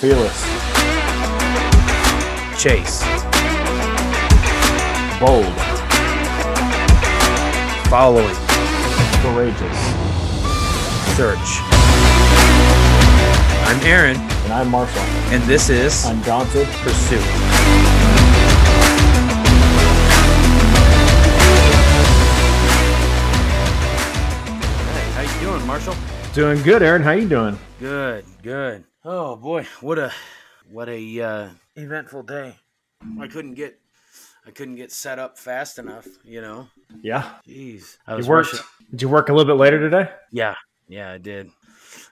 Fearless. Chase. Bold. Following. Courageous. Search. I'm Aaron, And I'm Marshall. and this is Undaunted. Pursuit. Hey, how you doing, Marshall? Doing good, Aaron. How you doing? Good, good. Oh boy, what a what a uh, eventful day. I couldn't get I couldn't get set up fast enough, you know. Yeah. Jeez, I You was worked. wishing- Did you work a little bit later today? Yeah, yeah, I did.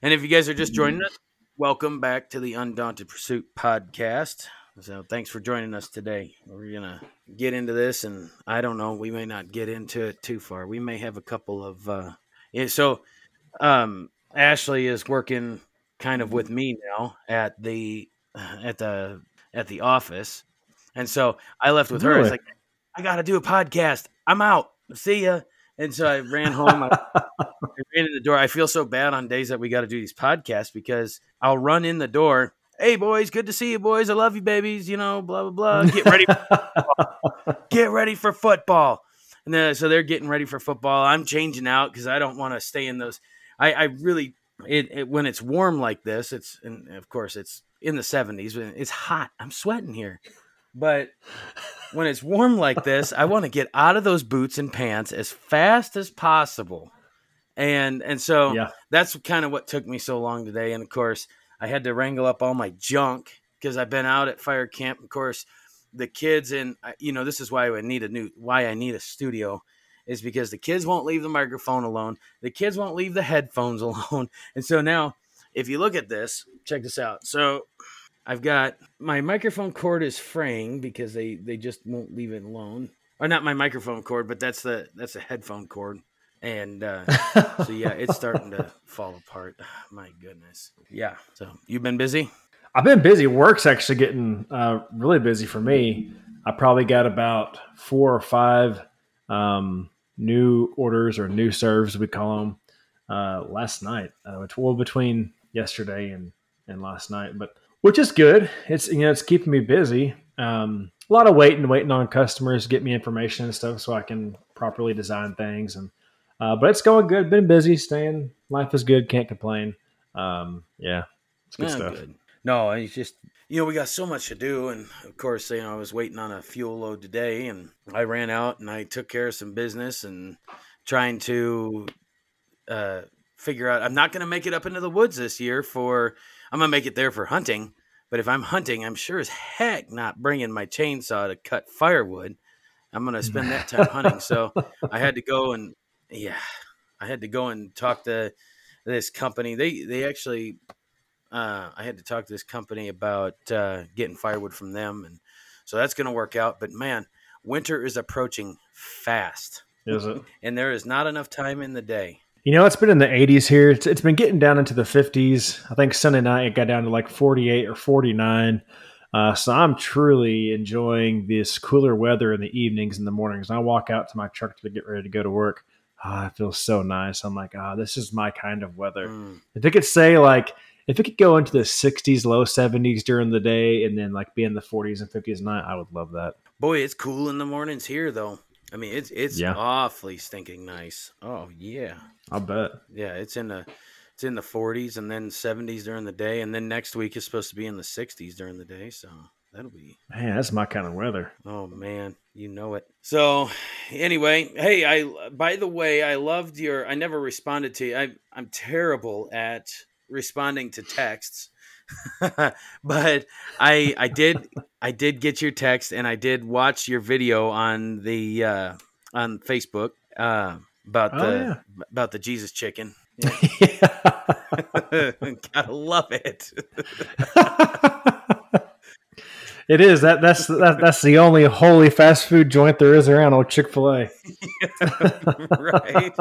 And if you guys are just joining us, welcome back to the Undaunted Pursuit podcast. So thanks for joining us today. We're gonna get into this, and I don't know, we may not get into it too far. We may have a couple of. Uh, yeah, so, um, Ashley is working kind of with mm-hmm. me now at the at the at the office, and so I left with her. I was like, I got to do a podcast. I'm out. See ya. And so I ran home. I I ran in the door. I feel so bad on days that we got to do these podcasts because I'll run in the door. Hey boys, good to see you boys. I love you babies. You know, blah blah blah. Get ready, get ready for football. And then so they're getting ready for football. I'm changing out because I don't want to stay in those. I, I really it, it when it's warm like this. It's and of course it's in the 70s. but It's hot. I'm sweating here, but when it's warm like this, I want to get out of those boots and pants as fast as possible. And and so yeah. that's kind of what took me so long today. And of course, I had to wrangle up all my junk because I've been out at fire camp. Of course, the kids and uh, you know this is why I need a new why I need a studio is because the kids won't leave the microphone alone. The kids won't leave the headphones alone. And so now, if you look at this, check this out. So I've got my microphone cord is fraying because they they just won't leave it alone. Or not my microphone cord, but that's the that's a headphone cord. And uh, so yeah, it's starting to fall apart. My goodness. Yeah. So you've been busy. I've been busy. Work's actually getting uh, really busy for me. I probably got about four or five um, new orders or new serves, we call them, uh, last night. Uh, which well between yesterday and and last night, but which is good. It's you know it's keeping me busy. Um, a lot of waiting, waiting on customers to get me information and stuff so I can properly design things. And uh, but it's going good. Been busy, staying. Life is good. Can't complain. Um, yeah, it's good Yeah, stuff. good. No, it's just you know we got so much to do, and of course you know I was waiting on a fuel load today, and I ran out and I took care of some business and trying to uh, figure out. I'm not going to make it up into the woods this year for. I'm going to make it there for hunting, but if I'm hunting, I'm sure as heck not bringing my chainsaw to cut firewood. I'm going to spend that time hunting, so I had to go and yeah, I had to go and talk to this company. They they actually uh, I had to talk to this company about uh, getting firewood from them, and so that's going to work out. But man, winter is approaching fast, Is it? and there is not enough time in the day. You know, it's been in the 80s here. It's, it's been getting down into the 50s. I think Sunday night it got down to like 48 or 49. Uh, so I'm truly enjoying this cooler weather in the evenings and the mornings. I walk out to my truck to get ready to go to work. Ah, it feels so nice. I'm like, ah, this is my kind of weather. Mm. If it could say like, if it could go into the 60s, low 70s during the day, and then like be in the 40s and 50s at night, I would love that. Boy, it's cool in the mornings here, though. I mean, it's it's Yeah. awfully stinking nice. Oh yeah, I'll bet. yeah. It's in the it's in the 40s and then 70s during the day, and then next week is supposed to be in the 60s during the day. So that'll be Man, that's my kind of weather. Oh man, you know it. So, anyway, hey, I by the way, I loved your. I never responded to you. I, I'm terrible at responding to texts, but I I did I did get your text and I did watch your video on the uh, on Facebook uh, about Oh, the yeah. about the Jesus chicken. Yeah. Gotta love it. it is that that's that, that's the only holy fast food joint there is around old Chick Fil A. right.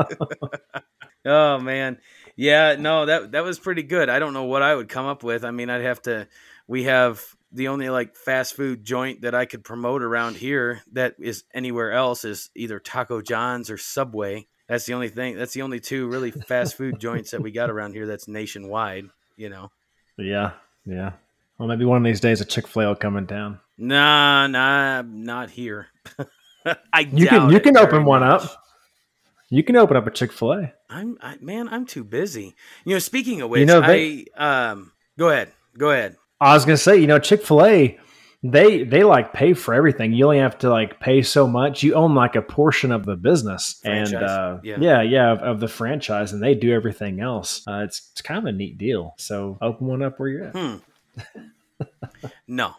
oh man, yeah. No, that that was pretty good. I don't know what I would come up with. I mean, I'd have to. We have the only like fast food joint that I could promote around here that is anywhere else is either Taco John's or Subway. That's the only thing. That's the only two really fast food joints that we got around here. That's nationwide. You know. Yeah, yeah. Well, maybe one of these days a Chick Fil A will come in town. Nah, nah, not here. I You can you can open one up. You can open up a Chick Fil A. I'm I, man, I'm too busy. You know, speaking of which, you know, they- I um go ahead. Go ahead. I was gonna say, you know, Chick Fil A, they they like pay for everything. You only have to like pay so much. You own like a portion of the business, and uh, yeah. yeah, yeah, of, of the franchise, and they do everything else. Uh, it's it's kind of a neat deal. So open one up where you're at. Hmm. no.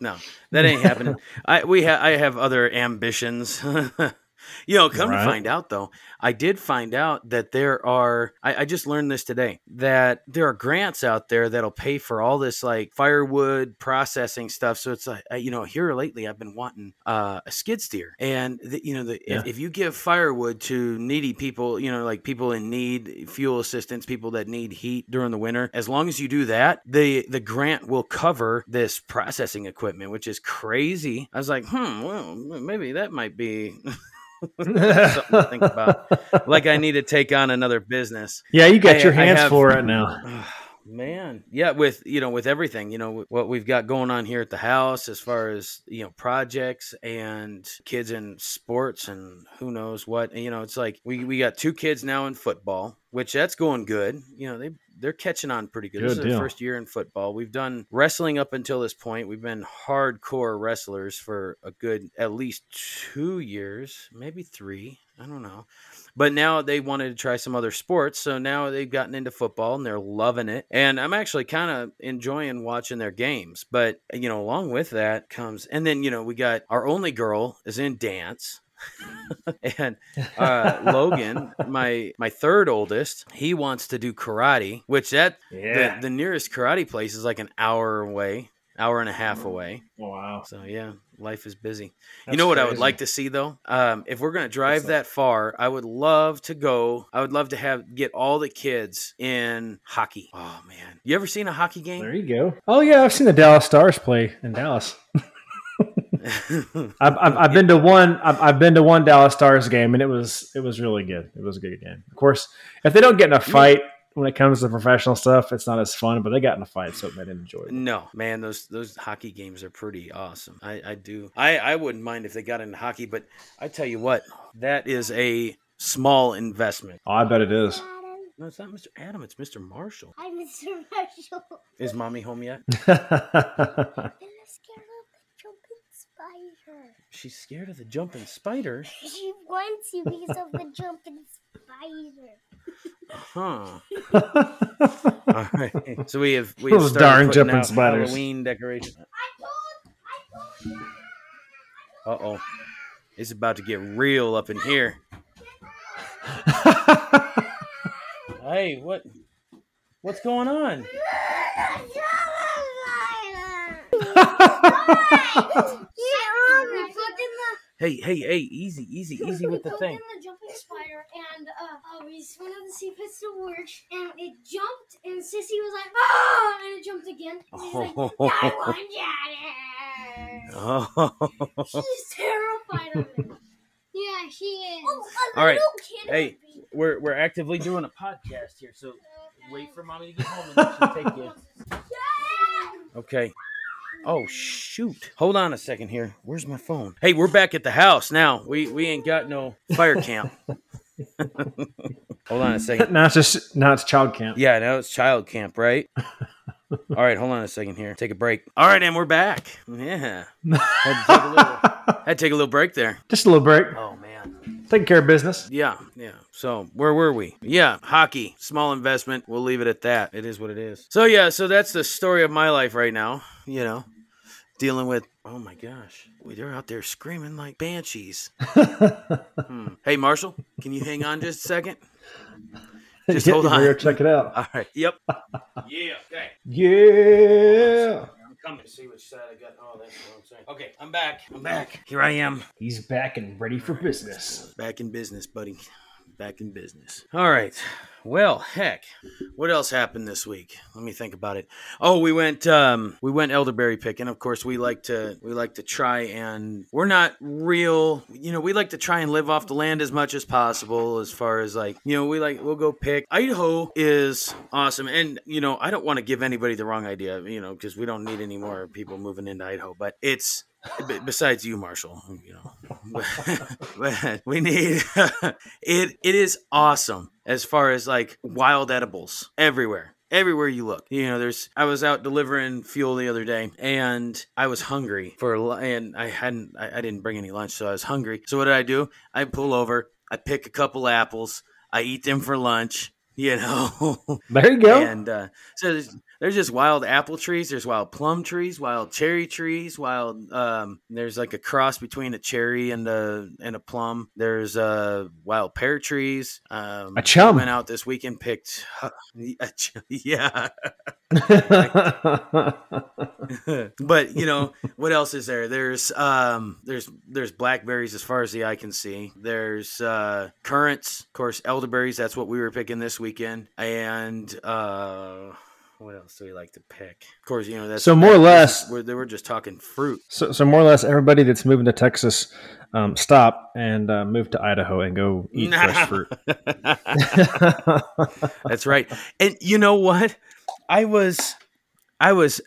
No. That ain't happening. I we ha- I have other ambitions. you know, come Right. to find out though, I did find out that there are I, I just learned this today that there are grants out there that'll pay for all this like firewood processing stuff. So it's like you know, here lately I've been wanting uh, a skid steer, and the, you know, the, Yeah. if, if you give firewood to needy people, you know, like people in need, fuel assistance, people that need heat during the winter, as long as you do that, the the grant will cover this processing equipment, which is crazy. I was like, hmm, well, maybe that might be. something to think about. Like I need to take on another business. Yeah, you got I- your I hands have- full right now. Man, yeah, with you know, with everything, you know, what we've got going on here at the house as far as you know, projects and kids in sports and who knows what. You know, it's like we we got two kids now in football, which that's going good. You know, they they're catching on pretty good. this is their deal. first year in football. We've done wrestling up until this point. We've been hardcore wrestlers for a good at least two years, maybe three. I don't know. But now they wanted to try some other sports, so now they've gotten into football and they're loving it. And I'm actually kind of enjoying watching their games. But you know, along with that comes, and then you know, we got our only girl is in dance. and uh, Logan, my my third oldest, he wants to do karate, which that Yeah. the, the nearest karate place is like an hour away, hour and a half away. wow. So yeah, life is busy. you know what I would like to see though? Um, if we're gonna drive that far, I would love to go. I would love to have get all the kids in hockey. Oh man, you ever seen a hockey game? There you go. Oh yeah, I've seen the Dallas Stars play in Dallas. I've, I've, I've been to one. I've, I've been to one Dallas Stars game, and it was it was really good. It was a good game. Of course, if they don't get in a fight when it comes to professional stuff, it's not as fun. But they got in a fight, so it made them enjoy it enjoyable. no, man, those those hockey games are pretty awesome. I, I do. I, I wouldn't mind if they got into hockey, but I tell you what, that is a small investment. Oh, I bet it is. No, it's not Mr. Adam. It's Mr. Marshall. Hi, Mr. Marshall. Is mommy home yet? I'm scared of the jumping spider. She's scared of the jumping spider. She wants you because of the jumping spider. Huh. All right. So we have we have Those started darn putting jumping out spiders. Halloween decorations. I told, I told. Uh oh. It's about to get real up in here. Hey, what? What's going on? Hey, hey, hey! Easy, easy, easy with the we thing. in the jumping spider, and uh, uh, we just wanted to see if it still works. And it jumped, and Sissy was like, "Ah!" and it jumped again. And she's like, "I want Daddy." Oh. She's terrified of it. Yeah, she is. Oh, a All right. little kid Hey. We're we're actively doing a podcast here, so wait for mommy to get home and then she'll take you. Okay. Oh shoot! Hold on a second here. Where's my phone? Hey, we're back at the house now. We we ain't got no fire camp. hold on a second. now it's just now it's child camp. Yeah, now it's child camp, right? All right, hold on a second here. Take a break. All right, and we're back. Yeah, had to take a little, had to take a little break there. just a little break. Oh man. Taking care of business. Yeah, yeah. So where were we? Yeah, hockey, small investment. We'll leave it at that. It is what it is. So yeah, so that's the story of my life right now. You know, dealing with. Oh my gosh, Boy, they're out there screaming like banshees. Hmm. Hey Marshall, can you hang on just a second? Just Yeah, hold on. Here, Check it out. All right. Yep. yeah. Okay. Yeah. I'm coming to see which side I got. Oh, that's what I'm saying. Okay, I'm back. I'm back. Here I am. He's back and ready for business. Back in business, buddy. Back in business. All right. Well, heck, what else happened this week? Let me think about it. Oh, we went um, we went elderberry picking. Of course, we like to we like to try and we're not real. You know, we like to try and live off the land as much as possible. As far as like you know, we like we'll go pick. Idaho is awesome, and you know, I don't want to give anybody the wrong idea. You know, because we don't need any more people moving into Idaho, but it's besides you, Marshall, you know, we need it. It is awesome as far as like wild edibles everywhere. Everywhere you look, you know, there's. I was out delivering fuel the other day, and I was hungry for, and I hadn't, I, I didn't bring any lunch, so I was hungry. So what did I do? I pull over, I pick a couple apples, I eat them for lunch, you know. There you go. And uh, so there's, just wild apple trees. There's wild plum trees, wild cherry trees, wild. Um, there's like a cross between a cherry and a and a plum. There's uh wild pear trees. Um, a chum. Went out this weekend, picked. Uh, ch- yeah. but you know what else is there? There's um there's there's blackberries as far as the eye can see. There's uh currants, of course, elderberries. That's what we were picking this weekend, and uh what else do we like to pick? Of course, you know that's so more or less we're, we're just talking fruit. So, so more or less, everybody that's moving to Texas, um, stop and uh, move to Idaho and go eat fresh fruit. that's right. And you know what? I was, I was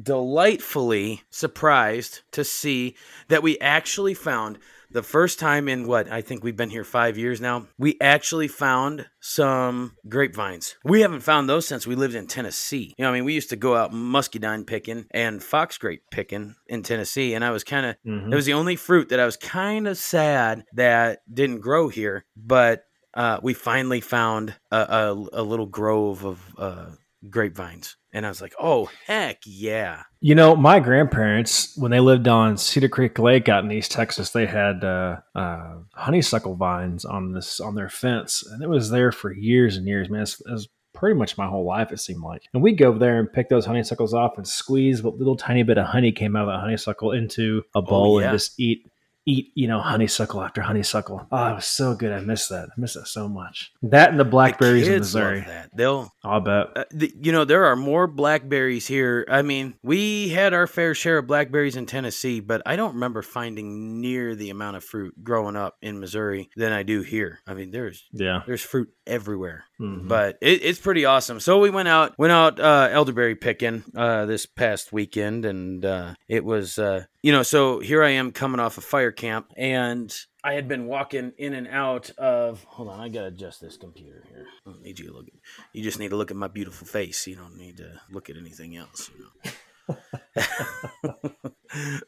delightfully surprised to see that we actually found the first time in what I think we've been here five years now, we actually found some grapevines. We haven't found those since we lived in Tennessee. You know, I mean, we used to go out muscadine picking and fox grape picking in Tennessee, and I was kind of mm-hmm. it was the only fruit that I was kind of sad that didn't grow here, but. Uh, we finally found a, a, a little grove of uh, grapevines. And I was like, oh, heck yeah. You know, my grandparents, when they lived on Cedar Creek Lake out in East Texas, they had uh, uh, honeysuckle vines on this on their fence, and it was there for years and years. Man, it was pretty much my whole life. It seemed like, and we'd go over there and pick those honeysuckles off and squeeze what little tiny bit of honey came out of that honeysuckle into a bowl oh, yeah. and just eat eat, you know, honeysuckle after honeysuckle. Oh, it was so good. I miss that. I miss that so much. That and the blackberries the in Missouri. that. They'll. I'll bet. Uh, the, you know, there are more blackberries here. I mean, we had our fair share of blackberries in Tennessee, but I don't remember finding near the amount of fruit growing up in Missouri than I do here. I mean, there's yeah, there's fruit everywhere. Mm-hmm. But it, it's pretty awesome. So we went out went out uh, elderberry picking uh, this past weekend, and uh, it was uh, you know so here I am coming off a of fire camp, and I had been walking in and out of. Hold on, I gotta adjust this computer here. I don't need you to look at. You just need to look at my beautiful face. You don't need to look at anything else. You know.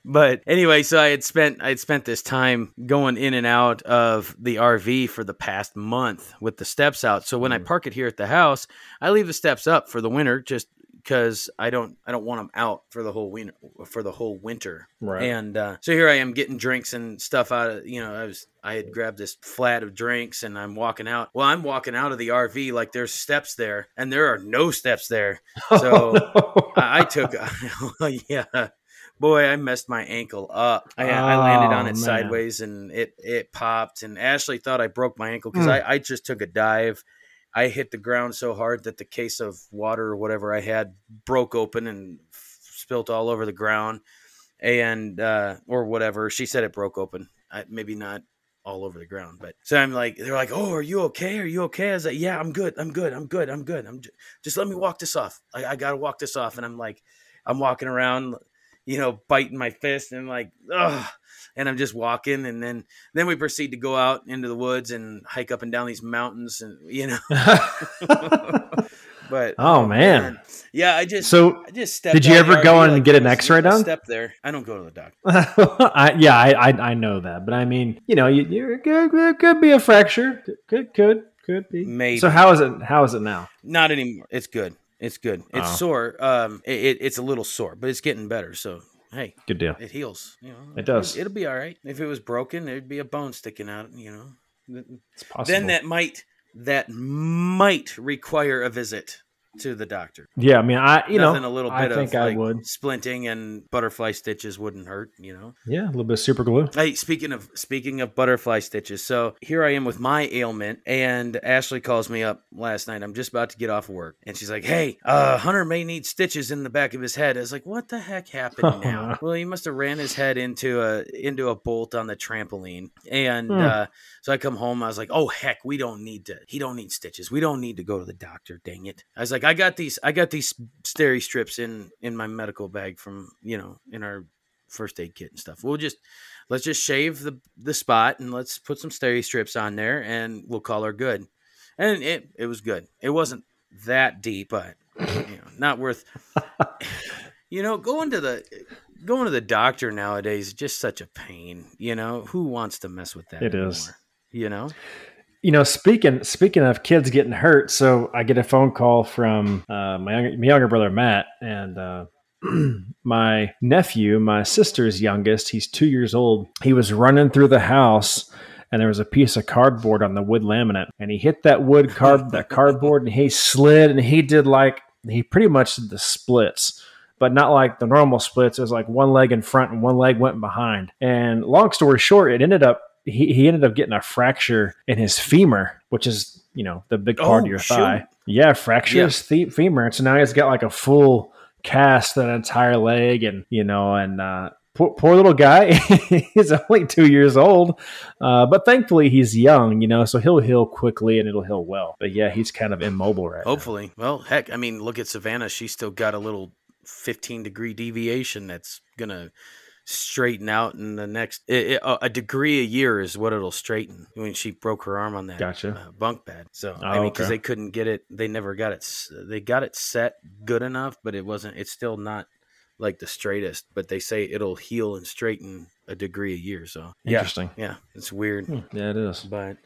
but anyway, so I had spent I had spent this time going in and out of the RV for the past month with the steps out. So when mm. I park it here at the house, I leave the steps up for the winter just because I don't I don't want them out for the whole winter for the whole winter. Right. And uh, so here I am getting drinks and stuff out of you know I was I had grabbed this flat of drinks and I'm walking out. Well, I'm walking out of the RV like there's steps there and there are no steps there. So I, I took yeah. Boy, I messed my ankle up. I, oh, I landed on it man. sideways and it it popped. And Ashley thought I broke my ankle because mm. I, I just took a dive I hit the ground so hard that the case of water or whatever I had broke open and f- spilt all over the ground, and uh, or whatever. She said it broke open. I, maybe not all over the ground, but so I'm like, they're like, "Oh, are you okay? Are you okay?" I was like, "Yeah, I'm good. I'm good. I'm good. I'm good. I'm just, just let me walk this off. I, I gotta walk this off." And I'm like, I'm walking around, you know, biting my fist and like, ugh and I'm just walking, and then then we proceed to go out into the woods and hike up and down these mountains, and you know. but oh, oh man. man. yeah, I just so I just Did you ever go and like, get an X-ray done? Step there. I don't go to the doctor. I, yeah, I, I, I know that, but I mean, you know, you, you could, could be a fracture. Could could could be. Maybe. So how is it? How is it now? Not anymore. It's good. It's good. It's oh. sore. Um, it, it's a little sore, but it's getting better. So hey, good deal. It heals. You know, it does. It, will be all right. If it was broken, there'd be a bone sticking out. You know, it's possible. Then that might that might require a visit. To the doctor. Yeah, I mean, I you Nothing know, a little I bit think of I like would. splinting and butterfly stitches wouldn't hurt, you know. Yeah, a little bit of super glue. Hey, speaking of speaking of butterfly stitches, so here I am with my ailment, and Ashley calls me up last night. I'm just about to get off of work, and she's like, "Hey, uh, Hunter may need stitches in the back of his head." I was like, "What the heck happened now?" well, he must have ran his head into a into a bolt on the trampoline, and Hmm. uh, so I come home. I was like, "Oh heck, we don't need to. He don't need stitches. We don't need to go to the doctor. Dang it!" I was like, "I got these. I got these steri strips in in my medical bag from you know in our first aid kit and stuff. We'll just let's just shave the the spot and let's put some steri strips on there and we'll call her good." And it it was good. It wasn't that deep, but you know, not worth. You know, going to the going to the doctor nowadays is just such a pain. You know, who wants to mess with that? It anymore? is. You know. You know, speaking speaking of kids getting hurt, so I get a phone call from uh, my, younger, my younger brother Matt and uh, my nephew, my sister's youngest. He's two years old. He was running through the house, and there was a piece of cardboard on the wood laminate, and he hit that wood card that cardboard, and he slid, and he did like he pretty much did the splits. But not like the normal splits. It was like one leg in front and one leg went behind. And long story short, it ended up he, he ended up getting a fracture in his femur, which is you know the big part Oh, of your shoot. thigh. Yeah, fracture Yeah. his femur, and so now he's got like a full cast that entire leg, and you know, and uh, poor, poor little guy. he's only two years old, uh, but thankfully he's young, you know, so he'll heal quickly and it'll heal well. But yeah, he's kind of immobile right now. Hopefully. Well, heck, I mean, look at Savannah. She's still got a little 15 degree deviation that's going to straighten out in the next it, it- a degree a year is what it'll straighten when she broke her arm on that Gotcha. uh, bunk bed so i Oh, mean because okay. they couldn't get it they never got it they got it set good enough but it wasn't it's still not like the straightest but they say it'll heal and straighten a degree a year so yeah Interesting. yeah it's weird Hmm, Yeah, it is. but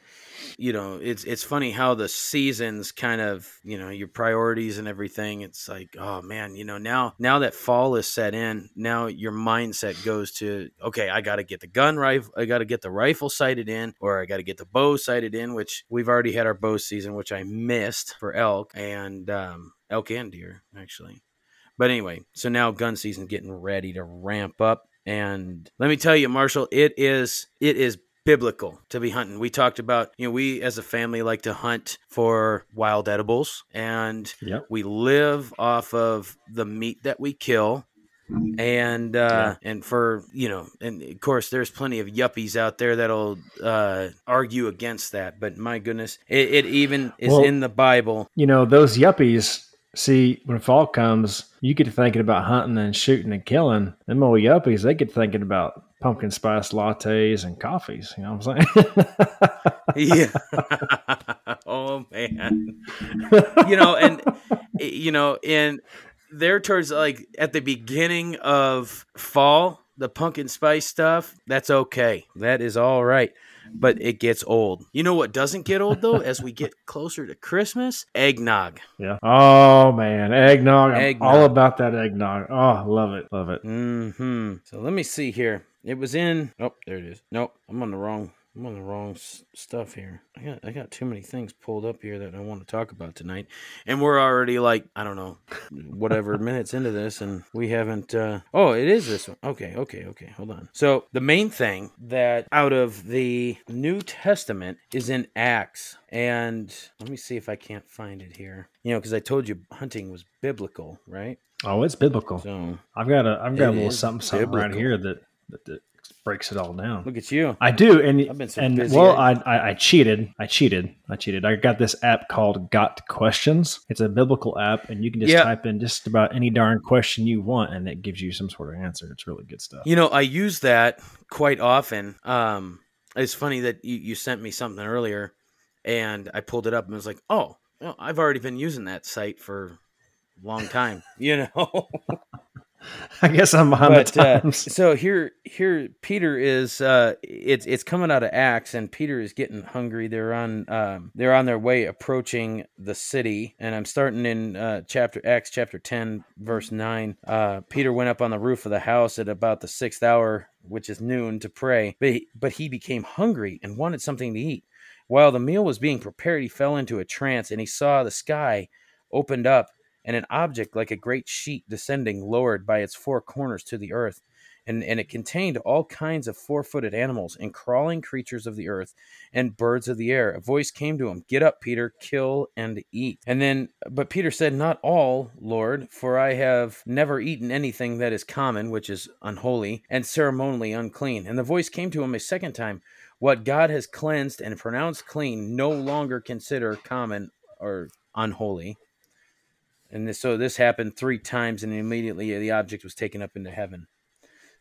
you know it's it's funny how the seasons kind of you know your priorities and everything it's like oh man you know now now that fall is set in now your mindset goes to okay i got to get the gun rifle i got to get the rifle sighted in or i got to get the bow sighted in which we've already had our bow season which i missed for elk and um, elk and deer actually. But anyway so now gun season getting ready to ramp up and let me tell you marshall it is it is biblical to be hunting. We talked about, you know, we as a family like to hunt for wild edibles and Yep. we live off of the meat that we kill. And uh and for you know, and of course there's plenty of yuppies out there that'll uh argue against that, but my goodness, it, it even is Well- in the Bible. You know, those yuppies, see, when fall comes, you get to thinking about hunting and shooting and killing. Them old yuppies, they get thinking about pumpkin spice lattes and coffees. You know what I'm saying? Yeah. oh man. you know, and eh, you know, and there towards like at the beginning of fall, the pumpkin spice stuff, that's okay. That is all right. But it gets old. You know what doesn't get old though? As we get closer to Christmas, eggnog. yeah. Oh, man. Eggnog. Eggnog. all about that eggnog. Oh, love it. Love it. Hmm. So let me see here. It was in. Oh, there it is. Nope, I'm on the wrong. I'm on the wrong s- stuff here. I got I got too many things pulled up here that I want to talk about tonight, and we're already like I don't know, whatever minutes into this, and we haven't. uh Oh, it is this one. Okay, okay, okay. Hold on. So the main thing that out of the New Testament is in Acts, and let me see if I can't find it here. You know, because I told you hunting was biblical, right? Oh, it's biblical. So I've got a I've got a little something something right here that, that that breaks it all down. look at you. I do, and I've been so and busy, well, I- I, I I cheated. I cheated. I cheated. I got this app called Got Questions. It's a biblical app, and you can just Yeah. type in just about any darn question you want, and it gives you some sort of answer. It's really good stuff. You know, I use that quite often. Um, it's funny that you, you sent me something earlier, and I pulled it up and was like, "Oh, well, I've already been using that site for a long time." You know, I guess I'm behind but the uh, times. so here, here, Peter is. Uh, it's it's coming out of Acts, and Peter is getting hungry. They're on um, they're on their way approaching the city, and I'm starting in uh, chapter Acts chapter ten, verse nine. Uh, Peter went up on the roof of the house at about the sixth hour, which is noon, to pray. But he, but he became hungry and wanted something to eat. While the meal was being prepared, he fell into a trance, and he saw the sky opened up and an object like a great sheet descending, lowered by its four corners to the earth. And, and it contained all kinds of four footed animals and crawling creatures of the earth and birds of the air. A voice came to him, Get up, Peter, kill and eat. And then, but Peter said, Not all, Lord, for I have never eaten anything that is common, which is unholy, and ceremonially unclean. And the voice came to him a second time, What God has cleansed and pronounced clean, no longer consider common or unholy. And this, so this happened three times, and immediately the object was taken up into heaven.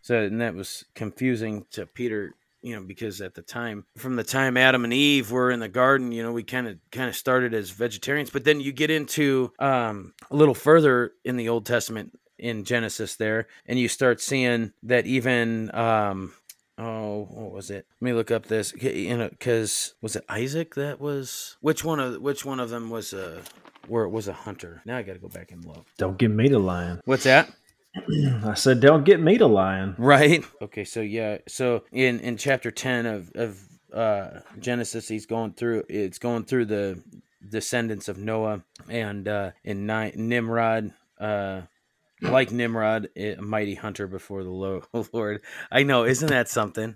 So, and that was confusing to Peter, you know, because at the time, from the time Adam and Eve were in the garden, you know, we kind of kind of started as vegetarians, but then you get into um, a little further in the Old Testament in Genesis there, and you start seeing that even um, oh what was it? Let me look up this. You know because was it isaac that was which one of which one of them was a where it was a hunter. Now i gotta go back and look. Don't get me the lion. what's that? I said, don't get me the lion. right. Okay so yeah so in in chapter 10 of of uh genesis he's going through it's going through the descendants of noah and uh in nine nimrod uh like nimrod a mighty hunter before the lord. I know isn't that something?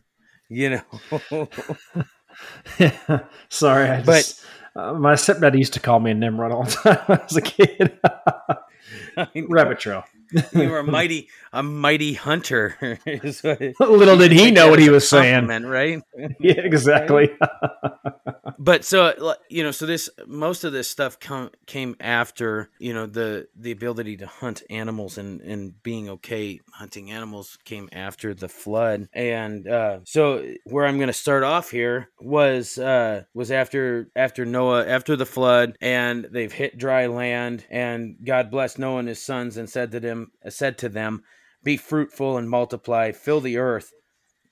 You know? Sorry, I But- just, uh, my stepdad used to call me a Nimrod all the time when I was a kid. Rabbit trail. You were a mighty a mighty hunter Little did he know what he was saying. right Yeah, exactly. but so you know so this most of this stuff come, came after you know the the ability to hunt animals and and being okay hunting animals came after the flood and uh so where i'm going to start off here was uh was after after noah after the flood and they've hit dry land and god blessed noah and his sons and said to them said to them be fruitful and multiply fill the earth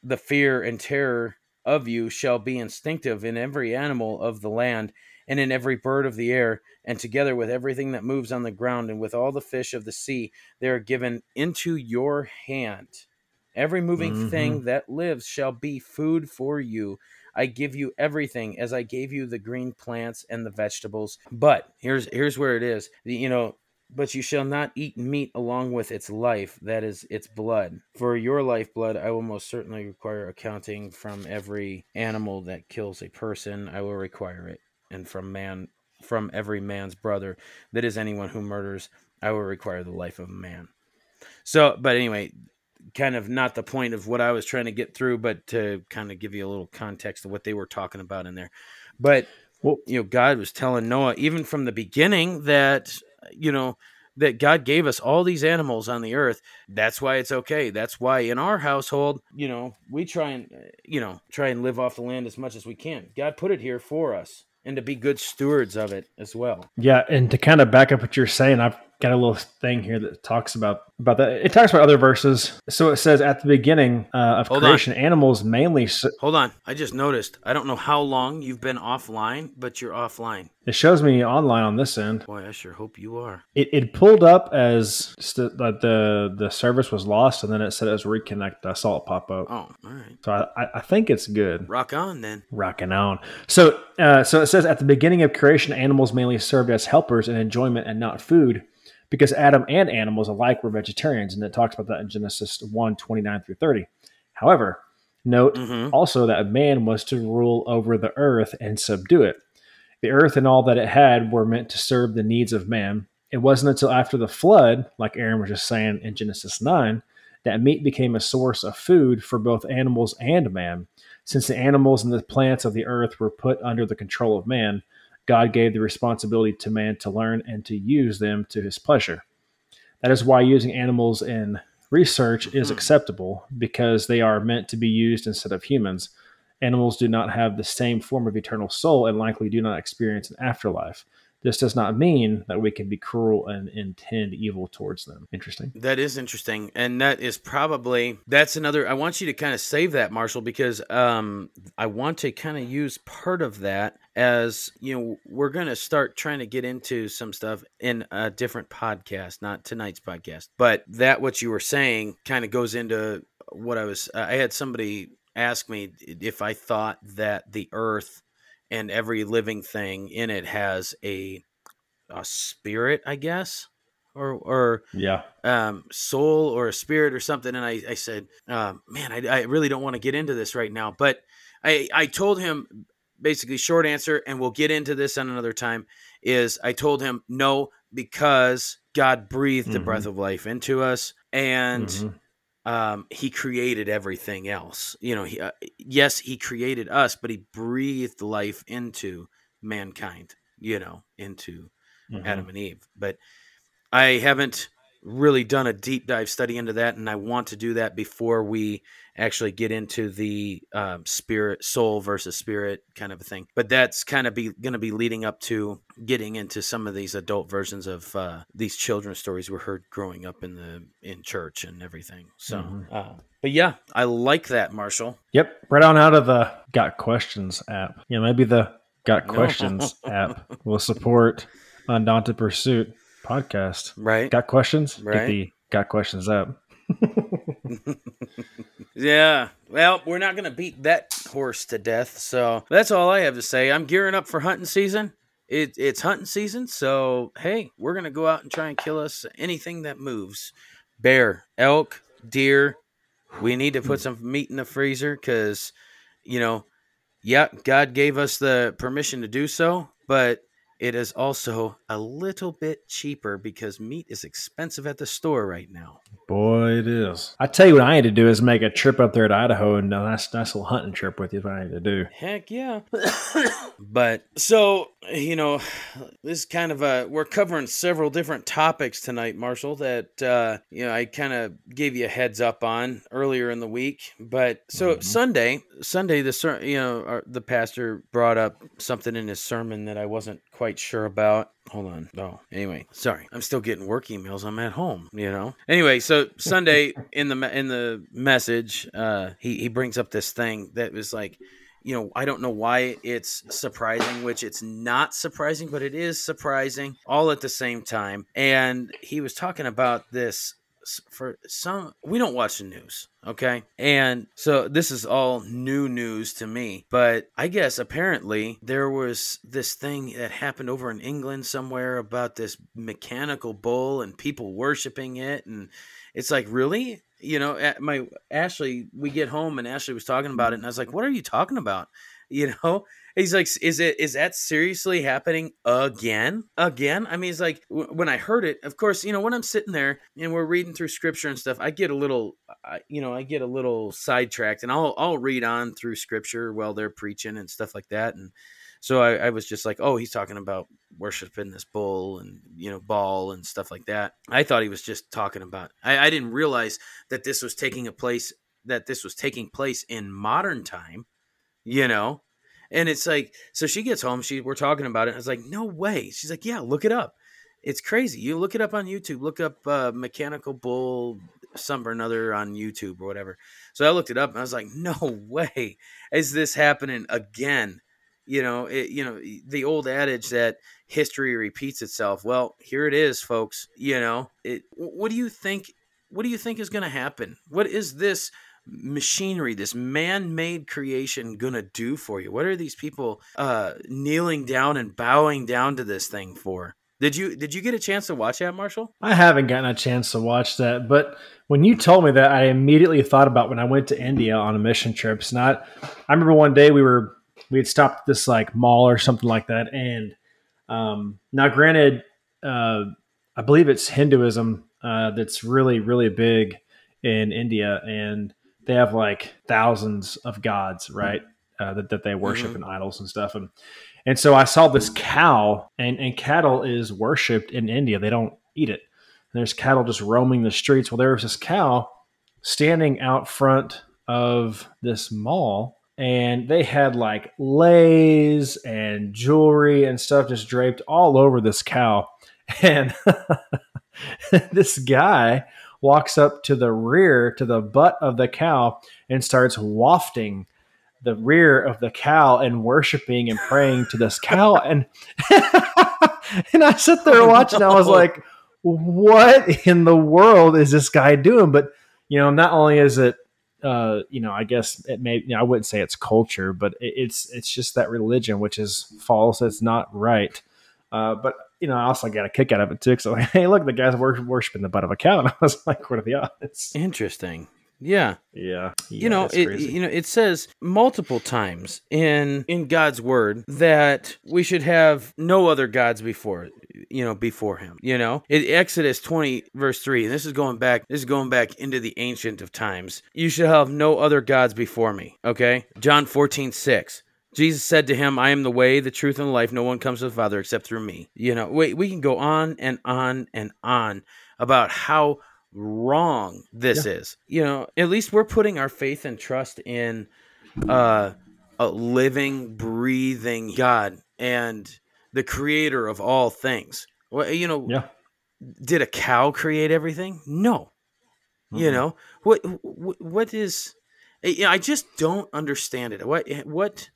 the fear and terror of you shall be instinctive in every animal of the land and in every bird of the air, and together with everything that moves on the ground and with all the fish of the sea, they are given into your hand. Every moving Mhm. thing that lives shall be food for you. I give you everything as I gave you the green plants and the vegetables. But here's here's where it is. You know, but you shall not eat meat along with its life, that is its blood. For your lifeblood, I will most certainly require accounting from every animal that kills a person. I will require it, and from man, from every man's brother, that is anyone who murders, I will require the life of a man. So, but anyway, kind of not the point of what I was trying to get through, but to kind of give you a little context of what they were talking about in there. But Well- you know, God was telling Noah even from the beginning that you know that God gave us all these animals on the earth. That's why it's okay. That's why in our household, you know, we try and uh, you know try and live off the land as much as we can. God put it here for us, and to be good stewards of it as well. Yeah, and to kind of back up what you're saying, I've got a little thing here that talks about about that. It talks about other verses. So it says at the beginning uh, of Hold on. creation, animals mainly. Hold on, I just noticed. I don't know how long you've been offline, but you're offline. It shows me online on this end. Boy, I sure hope you are. It, it pulled up as st- that the the service was lost, and then it said it was reconnect. I saw it pop up. Oh, all right. So I, I- I think it's good. Rock on then. Rocking on. So, uh, so it says at the beginning of creation, animals mainly served as helpers and enjoyment and not food, because Adam and animals alike were vegetarians, and it talks about that in Genesis 1, 29 through 30. However, note Mhm. also that man was to rule over the earth and subdue it. The earth and all that it had were meant to serve the needs of man. It wasn't until after the flood, like Aaron was just saying in Genesis 9, that meat became a source of food for both animals and man. Since the animals and the plants of the earth were put under the control of man, God gave the responsibility to man to learn and to use them to his pleasure. That is why using animals in research is Mhm. acceptable because they are meant to be used instead of humans. Animals do not have the same form of eternal soul and likely do not experience an afterlife. This does not mean that we can be cruel and intend evil towards them. Interesting. That is interesting, and that is probably that's another. I want you to kind of save that, Marshall, because um, I want to kind of use part of that as you know we're going to start trying to get into some stuff in a different podcast, not tonight's podcast, but that what you were saying kind of goes into what I was. I had somebody ask me if I thought that the Earth and every living thing in it has a a spirit, I guess. or or yeah um, soul or a spirit or something. And I, I said, uh, man, I, I really don't want to get into this right now. But I, I told him basically short answer, and we'll get into this on another time. Is I told him no because God breathed mm-hmm. the breath of life into us, and mm-hmm. Um, He created everything else. You know, he, uh, yes, He created us, but He breathed life into mankind. You know, into mm-hmm. Adam and Eve. But I haven't really done a deep dive study into that, and I want to do that before we actually get into the um, spirit, soul versus spirit kind of a thing. But that's kind of be going to be leading up to getting into some of these adult versions of uh, these children's stories we heard growing up in the in church and everything. So, mm-hmm. uh, but yeah, I like that, Marshall. Yep, right on out of the Got Questions app. Yeah, maybe the Got Questions app will support Undaunted Pursuit podcast. Right. Got questions? Right. Get the got questions up. yeah. Well, we're not going to beat that horse to death. So that's all I have to say. I'm gearing up for hunting season. It, it's hunting season. So, hey, we're going to go out and try and kill us anything that moves bear, elk, deer. We need to put some meat in the freezer because, you know, yeah, God gave us the permission to do so, but it is also a little bit cheaper because meat is expensive at the store right now. Boy, it is. I tell you what I need to do is make a trip up there to Idaho and a nice, nice little hunting trip with you. What I need to do. Heck yeah. but so you know, this is kind of a we're covering several different topics tonight, Marshall. That uh, you know I kind of gave you a heads up on earlier in the week. But so mm-hmm. Sunday, Sunday the you know our, the pastor brought up something in his sermon that I wasn't quite sure about. Hold on. Oh, anyway, sorry. I'm still getting work emails. I'm at home, you know. Anyway, so Sunday in the in the message, uh, he he brings up this thing that was like, you know, I don't know why it's surprising, which it's not surprising, but it is surprising all at the same time. And he was talking about this for some we don't watch the news okay? And so this is all new news to me but i guess apparently there was this thing that happened over in england somewhere about this mechanical bull and people worshiping it and it's like really? You know my ashley we get home and ashley was talking about it and i was like what are you talking about? You know he's like is it is that seriously happening again? Again? I mean it's like w- when i heard it of course you know when i'm sitting there and we're reading through scripture and stuff i get a little I, you know i get a little sidetracked and i'll i'll read on through scripture while they're preaching and stuff like that. And so I, I was just like oh he's talking about worshiping this bull and you know Baal and stuff like that. I thought he was just talking about I, I didn't realize that this was taking a place that this was taking place in modern time you know and it's like, so she gets home, she we're talking about it. I was like, no way. She's like, yeah, look it up. It's crazy. You look it up on YouTube. Look up uh, mechanical bull some or another on YouTube or whatever. So I looked it up and I was like, no way is this happening again. You know, it, you know the old adage that history repeats itself. Well, here it is, folks. You know, it. What do you think? What do you think is going to happen? What is this? Machinery, this man-made creation gonna do for you? What are these people uh, kneeling down and bowing down to this thing for? Did you did you get a chance to watch that, Marshall? I haven't gotten a chance to watch that, but when you told me that, I immediately thought about when I went to India on a mission trip. It's not. I remember one day we were we had stopped at this like mall or something like that, and um, now granted, uh, I believe it's Hinduism uh, that's really really big in India, and they have like thousands of gods, right? Uh, that, that they worship mm-hmm. and idols and stuff. And and so I saw this cow, and, and cattle is worshipped in India. They don't eat it. And there's cattle just roaming the streets. Well, there was this cow standing out front of this mall, and they had like leis and jewelry and stuff just draped all over this cow. And this guy walks up to the rear, to the butt of the cow, and starts wafting the rear of the cow and worshiping and praying to this cow. And and I sit there watching. I was like, "What in the world is this guy doing?" But you know, not only is it uh, you know, I guess it may, you know, I wouldn't say it's culture, but it, it's, it's just that religion, which is false. It's not right. Uh, but you know, I also got a kick out of it too. So, hey, look, the guy's worshiping the butt of a cow, and I was like, what are the odds? Interesting. Yeah. Yeah. you know, it you know, it says multiple times in in God's word that we should have no other gods before you know before him you know in exodus 20 verse 3 and this is going back this is going back into the ancient of times you shall have no other gods before me okay john 14 6 Jesus said to him, I am the way, the truth, and the life. No one comes to the Father except through me. You know, we, we can go on and on and on about how wrong this yeah. is. You know, at least we're putting our faith and trust in uh, a living, breathing God and the creator of all things. Well, you know, yeah. did a cow create everything? No. Mm-hmm. You know, what, what, what is, I just don't understand it. What, what,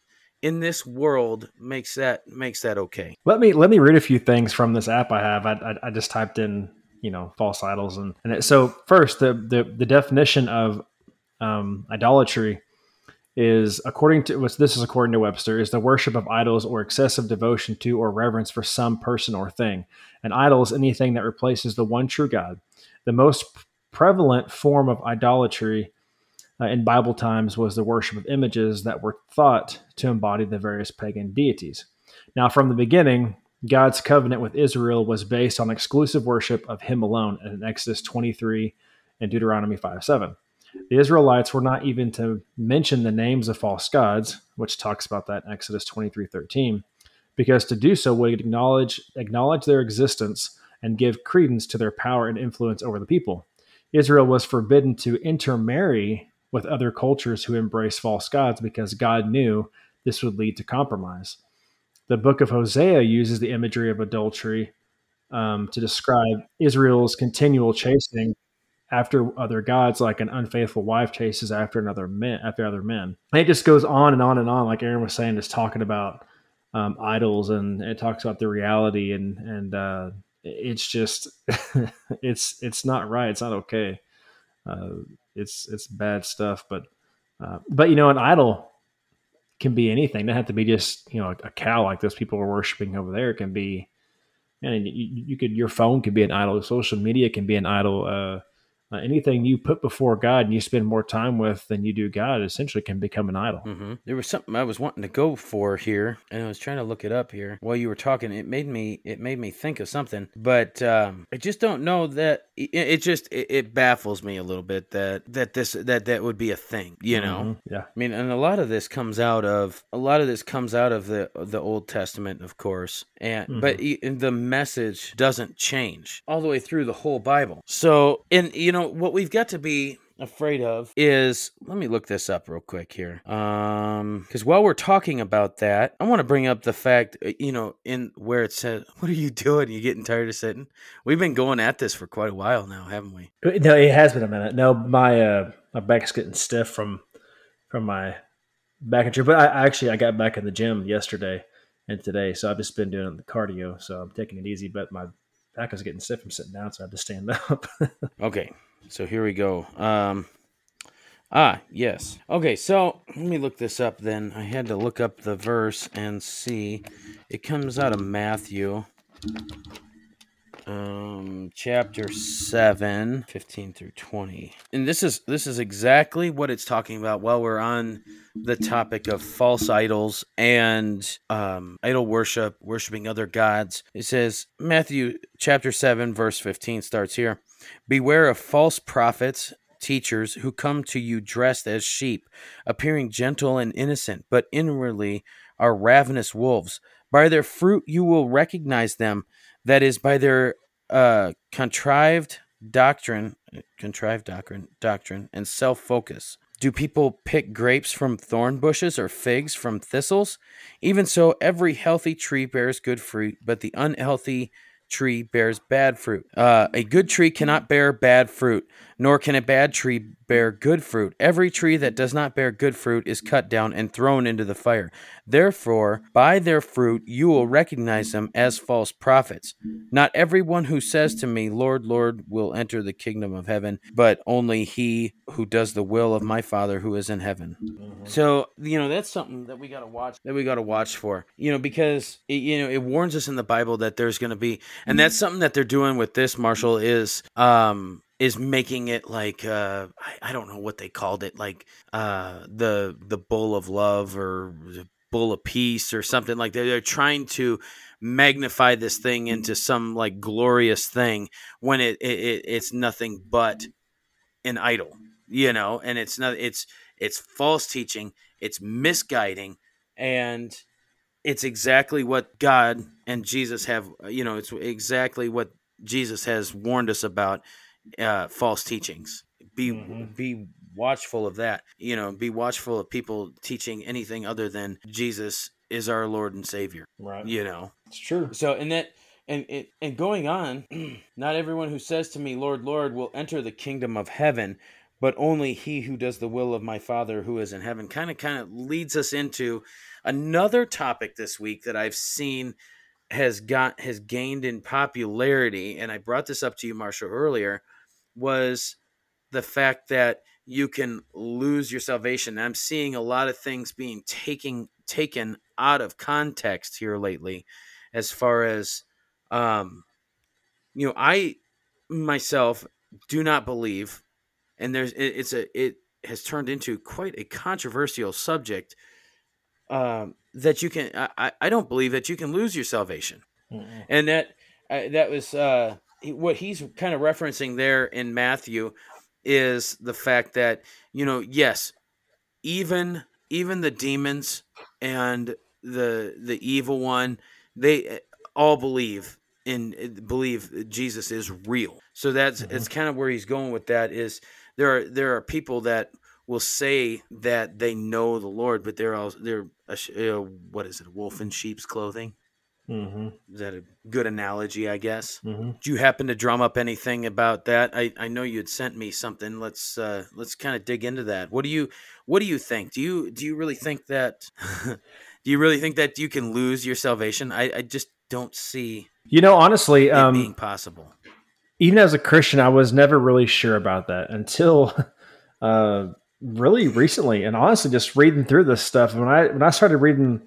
in this world makes that makes that okay. Let me let me read a few things from this app I have. I, I, I just typed in you know false idols and and it, so first the the the definition of um, idolatry is according to this is according to Webster is the worship of idols or excessive devotion to or reverence for some person or thing. An idol is anything that replaces the one true God. The most prevalent form of idolatry uh, in Bible times was the worship of images that were thought to embody the various pagan deities. Now, from the beginning, God's covenant with Israel was based on exclusive worship of Him alone in Exodus 23 and Deuteronomy 5 7. The Israelites were not even to mention the names of false gods, which talks about that in Exodus 23 13, because to do so would acknowledge, acknowledge their existence and give credence to their power and influence over the people. Israel was forbidden to intermarry with other cultures who embrace false gods because God knew this would lead to compromise. The book of Hosea uses the imagery of adultery um, to describe Israel's continual chasing after other gods, like an unfaithful wife chases after another men, after other men. And it just goes on and on and on, like Aaron was saying, just talking about um, idols, and it talks about the reality, and and uh, it's just it's it's not right. It's not okay. Uh, it's it's bad stuff. But uh, but you know, an idol can be anything. Doesn't have to be just you know a, a cow like those people are worshiping over there. It can be, and you, you, could your phone could be an idol. Social media can be an idol. Uh, uh, anything you put before God and you spend more time with than you do God essentially can become an idol. Mm-hmm. There was something I was wanting to go for here, and I was trying to look it up here while you were talking. It made me it made me think of something, but um, I just don't know that it, it just it, it, baffles me a little bit that that this that that would be a thing. You know? Mm-hmm. Yeah. I mean, and a lot of this comes out of a lot of this comes out of the the Old Testament, of course, and mm-hmm. but the message doesn't change all the way through the whole Bible. So, and you know what we've got to be afraid of is let me look this up real quick here. Um because while we're talking about that i want to bring up the fact uh, you know in where it said what are you doing? You getting tired of sitting? We've been going at this for quite a while now haven't we? Uh, no it has been a minute. No my uh my back's getting stiff from from my back injury but i actually i got back in the gym yesterday and today so i've just been doing the cardio so i'm taking it easy but my back is getting stiff from sitting down, so I have to stand up. okay, so here we go. Um, ah, yes. Okay, so let me look this up then. I had to look up the verse and see. It comes out of Matthew um chapter 7 15 through 20 and this is this is exactly what it's talking about while we're on the topic of false idols and um idol worship worshiping other gods. It says matthew chapter 7 verse 15 starts here. Beware of false prophets teachers who come to you dressed as sheep appearing gentle and innocent but inwardly are ravenous wolves. By their fruit you will recognize them that is by their uh, contrived doctrine, contrived doctrine, doctrine, and self-focus. Do people pick grapes from thorn bushes or figs from thistles? Even so, every healthy tree bears good fruit, but the unhealthy tree bears bad fruit. Uh, a good tree cannot bear bad fruit, nor can a bad tree bear good fruit. Every tree that does not bear good fruit is cut down and thrown into the fire. Therefore, by their fruit you will recognize them as false prophets. Not everyone who says to me, Lord, Lord, will enter the kingdom of heaven, but only he who does the will of my Father who is in heaven. Mm-hmm. So, you know, that's something that we got to watch, that we got to watch for, you know, because, it, you know, it warns us in the Bible that there's going to be, and that's something that they're doing with this, Marshall, is, um, is making it like uh, I, I, don't know what they called it, like uh, the the bull of love or the bull of peace or something like that. They're trying to magnify this thing into some like glorious thing when it, it it's nothing but an idol, you know, and it's not it's it's false teaching, it's misguiding, and it's exactly what God and Jesus have, you know, it's exactly what Jesus has warned us about uh, false teachings. Be mm-hmm. be watchful of that. You know, be watchful of people teaching anything other than Jesus is our Lord and Savior. Right. You know, it's true. So, and that and it and going on, not everyone who says to me, "Lord, Lord," will enter the kingdom of heaven, but only he who does the will of my Father who is in heaven. Kind of, kind of leads us into another topic this week that I've seen has got has gained in popularity, and I brought this up to you, Marshall, earlier was the fact that you can lose your salvation. I'm seeing a lot of things being taken taken out of context here lately, as far as, um, you know, I myself do not believe, and there's it, it's a it has turned into quite a controversial subject. Um, that you can, I, I don't believe that you can lose your salvation, mm-hmm. and that uh, that was uh, what he's kind of referencing there in Matthew is the fact that you know yes even even the demons and the the evil one they eh, all believe in eh, believe Jesus is real so that's mm-hmm. it's kind of where he's going with that is there are there are people that will say that they know the Lord but they're all they're a, uh, what is it wolf in sheep's clothing Mm-hmm. Is that a good analogy? I guess. Mm-hmm. Do you happen to drum up anything about that? I, I know you had sent me something. Let's uh, let's kind of dig into that. What do you What do you think? Do you Do you really think that? do you really think that you can lose your salvation? I, I just don't see. You know, honestly, um, being possible. Even as a Christian, I was never really sure about that until. Uh, really recently and honestly just reading through this stuff when i when i started reading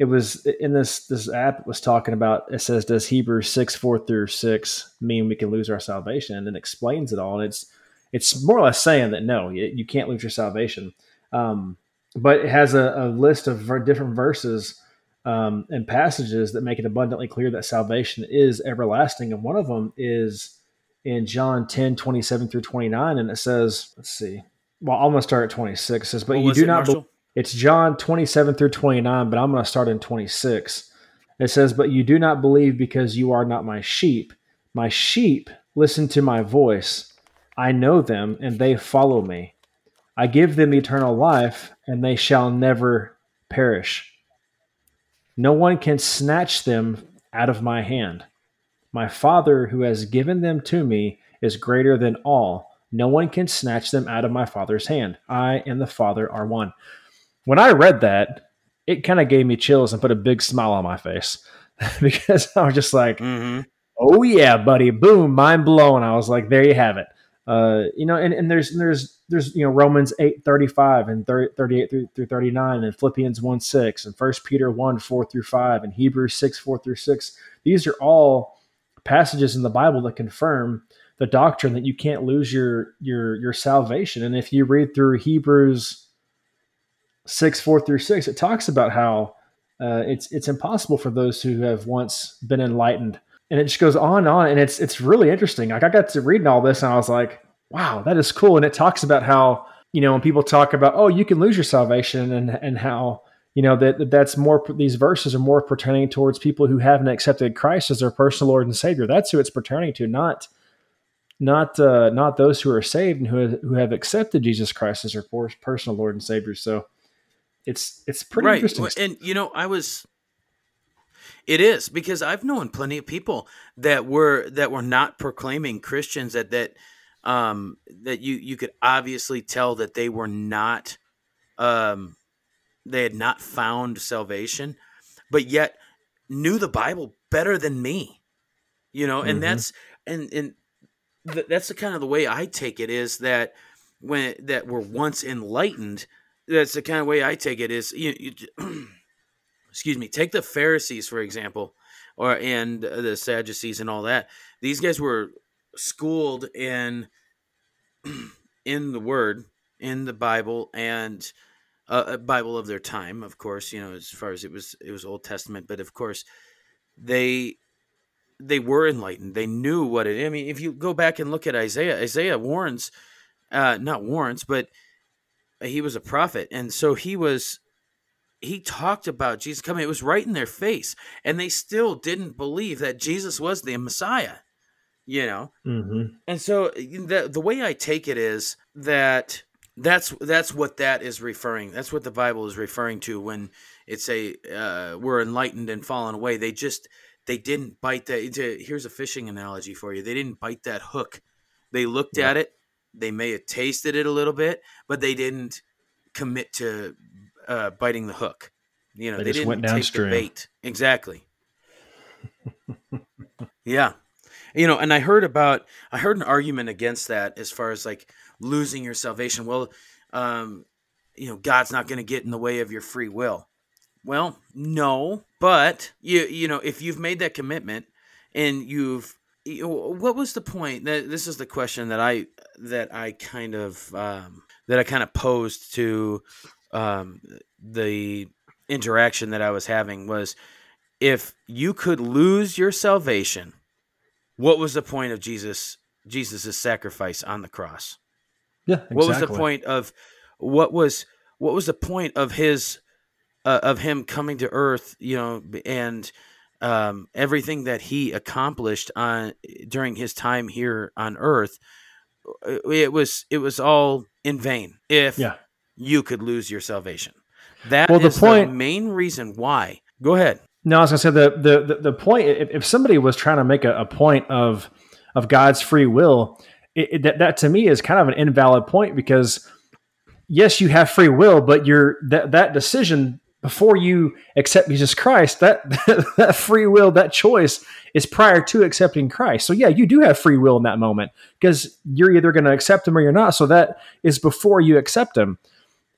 it was in this this app was talking about it says does hebrews 6 4 through 6 mean we can lose our salvation? And it explains it all. And it's it's more or less saying that no you, you can't lose your salvation. Um, but it has a, a list of different verses um, and passages that make it abundantly clear that salvation is everlasting. And one of them is in john 10 27 through 29 and it says let's see well i'm going to start at 26 it says but what you do not believe it's John 27 through 29, but I'm going to start in 26. It says, But you do not believe because you are not my sheep. My sheep listen to my voice. I know them, and they follow me. I give them eternal life, and they shall never perish. No one can snatch them out of my hand. My Father, who has given them to me, is greater than all. No one can snatch them out of my Father's hand. I and the Father are one when I read that, it kind of gave me chills and put a big smile on my face because I was just like, mm-hmm. "Oh yeah, buddy!" Boom, mind blown. I was like, "There you have it." Uh, you know, and, and there's there's there's you know Romans eight thirty five and 30, 38 through, through thirty nine and Philippians one six and First Peter one four through five and Hebrews six four through six. These are all passages in the Bible that confirm the doctrine that you can't lose your your your salvation. And if you read through Hebrews six four through six, it talks about how uh, it's it's impossible for those who have once been enlightened, and it just goes on and on, and it's it's really interesting. Like I got to reading all this, and I was like, wow, that is cool. And it talks about how you know when people talk about oh you can lose your salvation, and and how you know that that's more these verses are more pertaining towards people who haven't accepted Christ as their personal Lord and Savior. That's who it's pertaining to, not not uh, not those who are saved and who who have accepted Jesus Christ as their personal Lord and Savior. So it's it's pretty right. interesting. And you know, I was it is because I've known plenty of people that were that were not proclaiming Christians that that um, that you you could obviously tell that they were not um, they had not found salvation, but yet knew the Bible better than me. You know, and mm-hmm. that's and and th- that's the kind of the way I take it is that when that were once enlightened. That's the kind of way I take it is you, you excuse me. Take the Pharisees for example, or and the Sadducees and all that. These guys were schooled in in the Word, in the Bible, and uh, a Bible of their time, of course. You know, as far as it was, it was Old Testament, but of course, they they were enlightened. They knew what it. I mean, if you go back and look at Isaiah, Isaiah warns, uh, not warns, but he was a prophet, and so he was. He talked about Jesus coming. It was right in their face, and they still didn't believe that Jesus was the Messiah you know mm-hmm. and so the the way i take it is that that's that's what that is referring that's what the bible is referring to when it's a uh, we're enlightened and fallen away they just they didn't bite that here's a fishing analogy for you they didn't bite that hook they looked yeah. at it they may have tasted it a little bit but they didn't commit to uh, biting the hook. You know they, they didn't went downstream. take the bait. Exactly. Yeah. You know and i heard about i heard an argument against that as far as like losing your salvation. Well um you know god's not going to get in the way of your free will. Well no but you you know if you've made that commitment and you've what was the point that this is the question that i that i kind of um that i kind of posed to um the interaction that i was having was if you could lose your salvation what was the point of Jesus Jesus's sacrifice on the cross? Yeah, exactly. What was the point of what was what was the point of his uh, of him coming to earth, you know, and um, everything that he accomplished on during his time here on earth uh, it was it was all in vain if yeah. you could lose your salvation. That well, the point, the main reason why. Go ahead. No, I was gonna say the the the, the point. If, if, somebody was trying to make a, a, point of of God's free will, it, it, that that to me is kind of an invalid point because yes, you have free will, but your that that decision before you accept Jesus Christ, that that free will, that choice is prior to accepting Christ. So yeah, you do have free will in that moment because you're either going to accept him or you're not. So that is before you accept him.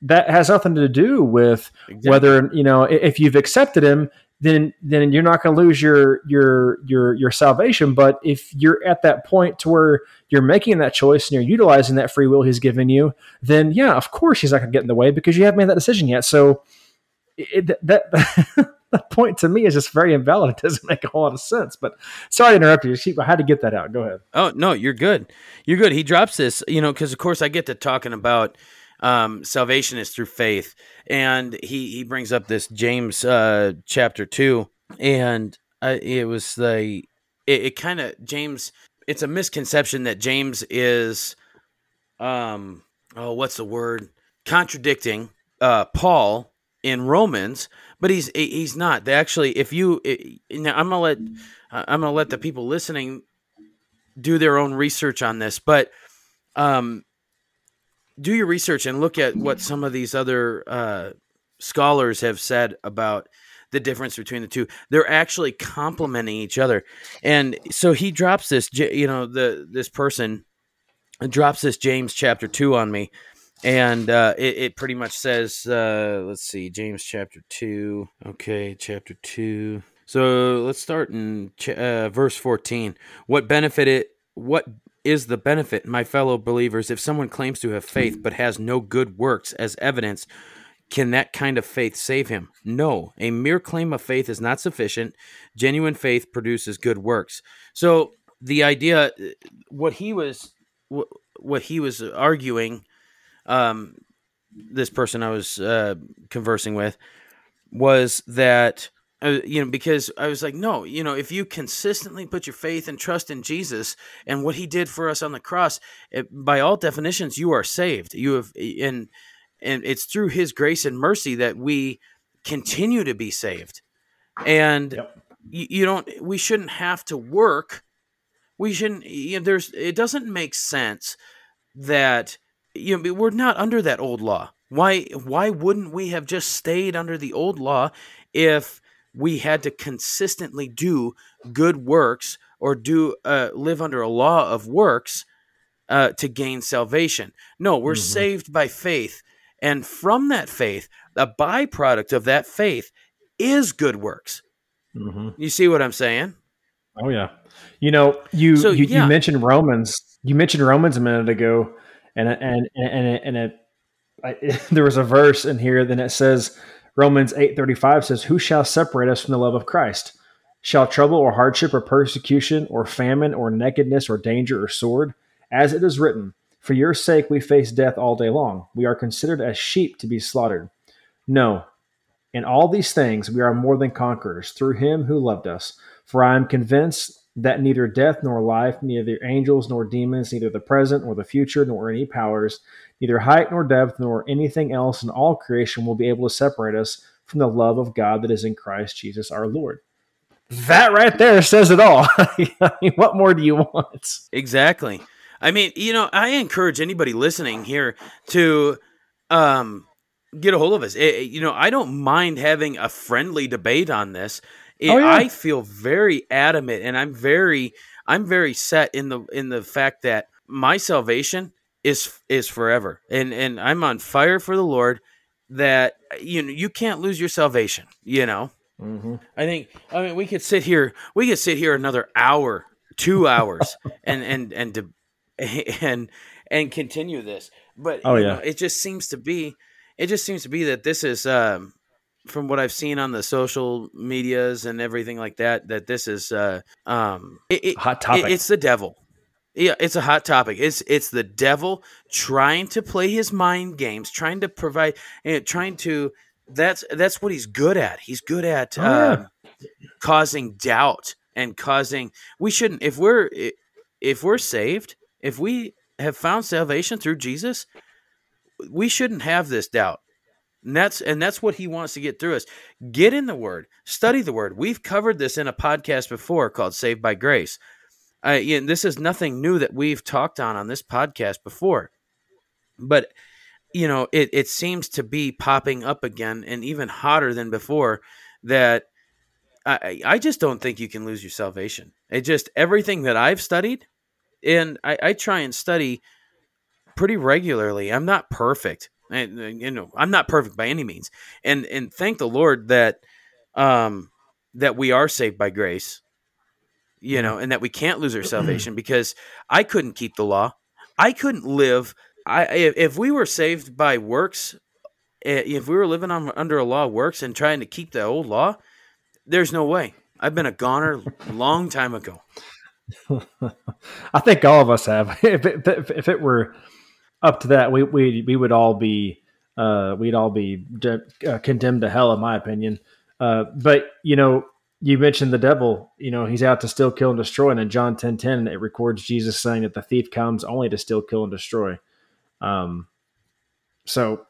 That has nothing to do with exactly. whether you know if you've accepted him then then you're not going to lose your your your your salvation. But if you're at that point to where you're making that choice and you're utilizing that free will He's given you, then yeah, of course He's not going to get in the way because you haven't made that decision yet. So it, that. that point to me is just very invalid. It doesn't make a whole lot of sense. But sorry to interrupt you. I had to get that out. Go ahead. Oh no, you're good. You're good. He drops this, you know, because of course I get to talking about um, salvation is through faith, and he he brings up this James uh, chapter two, and uh, it was the it, it kind of James. It's a misconception that James is, um, oh, what's the word? Contradicting uh, Paul in Romans, but he's he's not. They actually, if you, now I'm gonna let I'm gonna let the people listening do their own research on this, but um, do your research and look at what some of these other uh, scholars have said about the difference between the two. They're actually complementing each other, and so he drops this. You know, the this person drops this James chapter two on me, and uh, it, it pretty much says, uh, let's see, James chapter two. Okay, chapter two. So let's start in ch- uh, verse fourteen. What benefit it? What is the benefit, my fellow believers, if someone claims to have faith but has no good works as evidence? Can that kind of faith save him? No. A mere claim of faith is not sufficient. Genuine faith produces good works. So the idea, what he was, what he was arguing, um, this person I was uh, conversing with, was that uh, you know, because I was like, no, you know, if you consistently put your faith and trust in Jesus and what He did for us on the cross, it, by all definitions, you are saved. You have, and and it's through His grace and mercy that we continue to be saved. And yep. you, you don't, we shouldn't have to work. We shouldn't. You know, there's. It doesn't make sense that you know we're not under that old law. Why? Why wouldn't we have just stayed under the old law if we had to consistently do good works or do uh, live under a law of works uh, to gain salvation? No, we're mm-hmm. saved by faith, and from that faith, a byproduct of that faith is good works. Mm-hmm. You see what I'm saying? Oh yeah. You know, you so, you, yeah. you, mentioned Romans. You mentioned Romans a minute ago, and and and and, it, I, there was a verse in here. Then it says Romans eight thirty five says, "Who shall separate us from the love of Christ? Shall trouble or hardship or persecution or famine or nakedness or danger or sword? As it is written, For your sake we face death all day long. We are considered as sheep to be slaughtered. No, in all these things we are more than conquerors through him who loved us. For I am convinced that neither death nor life, neither angels nor demons, neither the present nor the future, nor any powers, neither height nor depth, nor anything else in all creation will be able to separate us from the love of God that is in Christ Jesus our Lord. That right there says it all. I mean, what more do you want? Exactly. I mean, you know, I encourage anybody listening here to um, get a hold of us. It, eh, eh, you know, I don't mind having a friendly debate on this. It, oh, yeah. I feel very adamant, and I'm very, I'm very set in the in the fact that my salvation is is forever, and and I'm on fire for the Lord. That you know, you can't lose your salvation. You know, mm-hmm. I think. I mean, we could sit here, we could sit here another hour, two hours, and and and and and continue this. But oh yeah, know, it just seems to be it just seems to be that this is um, from what I've seen on the social medias and everything like that. That this is uh, um, it, it, hot topic. It, it's the devil. Yeah, it's a hot topic. It's it's the devil trying to play his mind games, trying to provide, uh, trying to. That's that's what he's good at. He's good at oh, yeah. Um, causing doubt and causing. We shouldn't if we're if we're saved, if we have found salvation through Jesus, we shouldn't have this doubt. And that's and that's what he wants to get through us. Get in the word, study the word. We've covered this in a podcast before called Saved by Grace. Uh, yeah, this is nothing new that we've talked on on this podcast before. But you know, it it seems to be popping up again and even hotter than before that I I just don't think you can lose your salvation. It just everything that I've studied and I, I try and study pretty regularly. I'm not perfect. And you know, I'm not perfect by any means. And and thank the Lord that um that we are saved by grace. You know, and that we can't lose our salvation because I couldn't keep the law. I couldn't live I if we were saved by works eh, if we were living on under a law of works and trying to keep the old law, there's no way. I've been a goner long time ago. I think all of us have. If it, if it were up to that, we we we would all be uh, we'd all be de- uh, condemned to hell, in my opinion. Uh, but you know, you mentioned the devil. You know, he's out to steal, kill, and destroy. And in John ten ten, it records Jesus saying that the thief comes only to steal, kill, and destroy. Um, so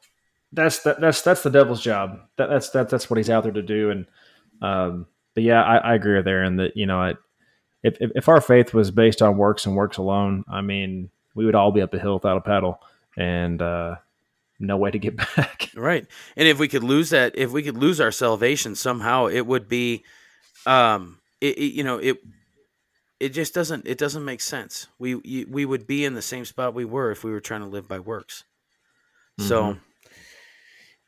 that's that, that's that's the devil's job. That, that's that, that's what he's out there to do. And um, but yeah, I, I agree with Aaron that you know, if if our faith was based on works and works alone, I mean, we would all be up a hill without a paddle and uh, no way to get back. Right. And if we could lose that, if we could lose our salvation somehow, it would be, um, it, it you know, it, it just doesn't, it doesn't make sense. We, we would be in the same spot we were if we were trying to live by works. Mm-hmm. So,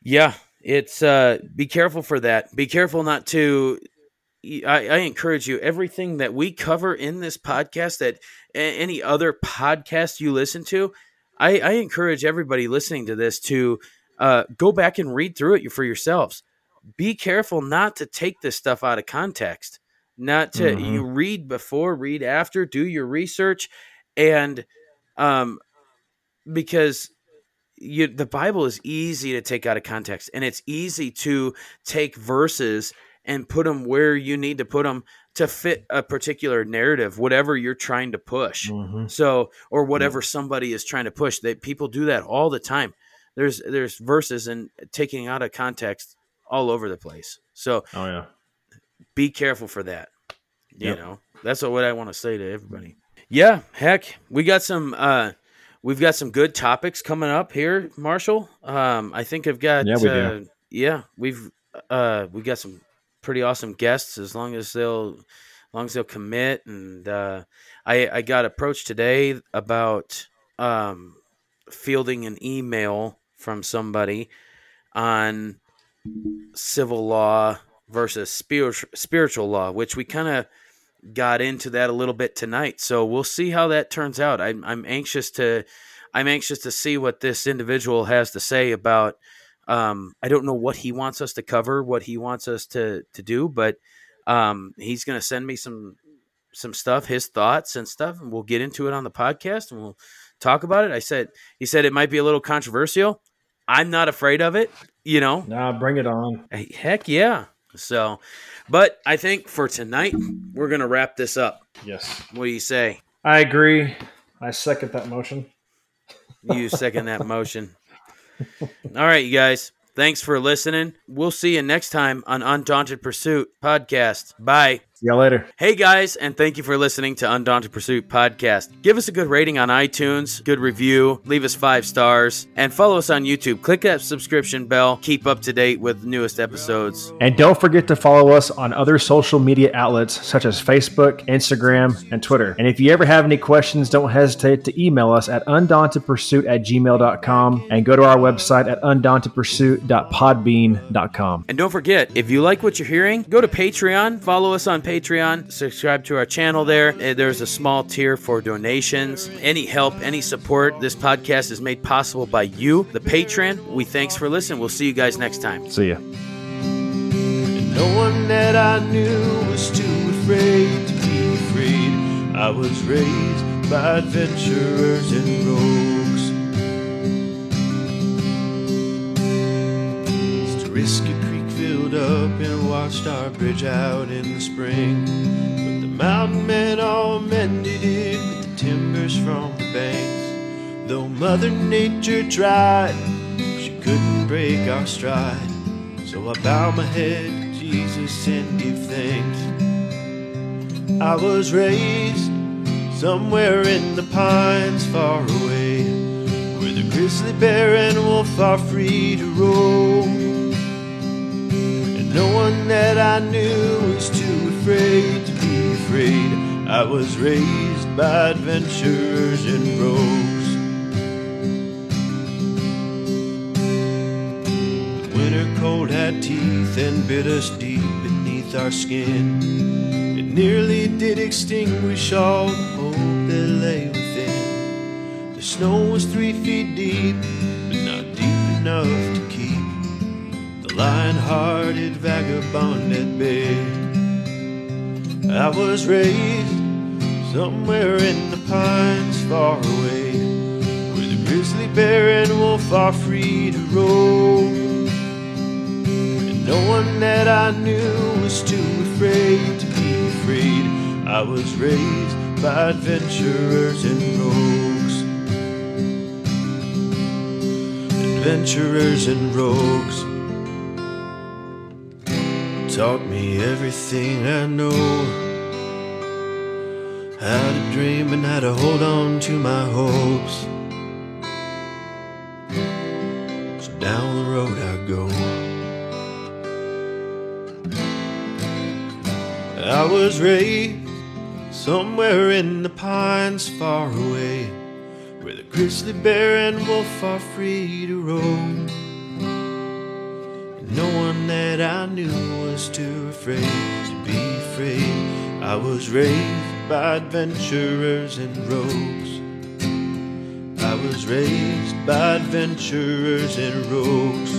yeah, it's, uh, be careful for that. Be careful not to, I, I, encourage you everything that we cover in this podcast that any other podcast you listen to I, I encourage everybody listening to this to uh, go back and read through it for yourselves be careful not to take this stuff out of context not to mm-hmm. you read before read after do your research and um because you the bible is easy to take out of context and it's easy to take verses and put them where you need to put them to fit a particular narrative, whatever you're trying to push. Mm-hmm. So, or whatever yeah. somebody is trying to push. That people do that all the time. There's there's verses and taking out of context all over the place. So, oh yeah, be careful for that. You yep. know, that's what I want to say to everybody. Yeah, heck, we got some. uh We've got some good topics coming up here, Marshall. Um, I think I've got. Yeah, we uh, do. Yeah, we've uh we got some pretty awesome guests as long as they'll as long as they'll commit and uh I I got approached today about um fielding an email from somebody on civil law versus spiritual spiritual law, which we kind of got into that a little bit tonight. So we'll see how that turns out. I'm I'm anxious to I'm anxious to see what this individual has to say about um I don't know what he wants us to cover, what he wants us to to do, but um he's going to send me some some stuff, his thoughts and stuff, and we'll get into it on the podcast and we'll talk about it. I said he said it might be a little controversial. I'm not afraid of it, you know. Nah, bring it on. Heck yeah. So, but I think for tonight we're going to wrap this up. Yes. What do you say? I agree. I second that motion. You second that motion. All right, you guys. Thanks for listening. We'll see you next time on Undaunted Pursuit podcast. Bye. See y'all later. Hey guys, and thank you for listening to Undaunted Pursuit podcast. Give us a good rating on iTunes, good review, leave us five stars, and follow us on YouTube. Click that subscription bell. Keep up to date with the newest episodes. And don't forget to follow us on other social media outlets such as Facebook, Instagram, and Twitter. And if you ever have any questions, don't hesitate to email us at undauntedpursuit at gmail.com and go to our website at undauntedpursuit.podbean.com. And don't forget, if you like what you're hearing, go to Patreon, follow us on Patreon, subscribe to our channel there. Uh, There's a small tier for donations. Any help, any support, this podcast is made possible by you, the patron. We thanks for listening. We'll see you guys next time. See ya. And no one that I knew was too afraid to be freed. I was raised by adventurers and rogues. Risky Creek up and watched our bridge out in the spring. But the mountain men all mended it with the timbers from the banks. Though Mother Nature tried, she couldn't break our stride. So I bow my head to Jesus and give thanks. I was raised somewhere in the pines far away, where the grizzly bear and wolf are free to roam. No one that I knew was too afraid to be afraid. I was raised by adventurers and rogues. The winter cold had teeth and bit us deep beneath our skin. It nearly did extinguish all the hope that lay within. The snow was three feet deep, but not deep enough lion-hearted vagabond at bay. I was raised somewhere in the pines far away, where the grizzly bear and wolf are free to roam. And no one that I knew was too afraid to be afraid. I was raised by adventurers and rogues. Adventurers and rogues taught me everything I know. How to dream and how to hold on to my hopes. So down the road I go. I was raised somewhere in the pines far away, where the grizzly bear and wolf are free to roam. That I knew was too afraid to be free. I was raised by adventurers and rogues. I was raised by adventurers and rogues.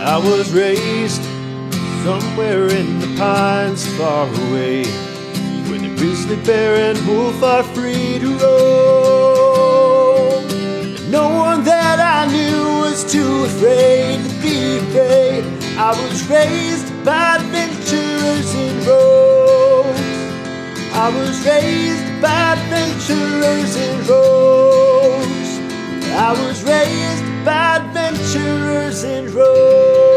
I was raised somewhere in the pines far away, where the grizzly bear and wolf are free to roam. No one that I knew was too afraid to be afraid. I was raised by adventurers in rogues. I was raised by adventurers and rogues. I was raised by adventurers and rogues.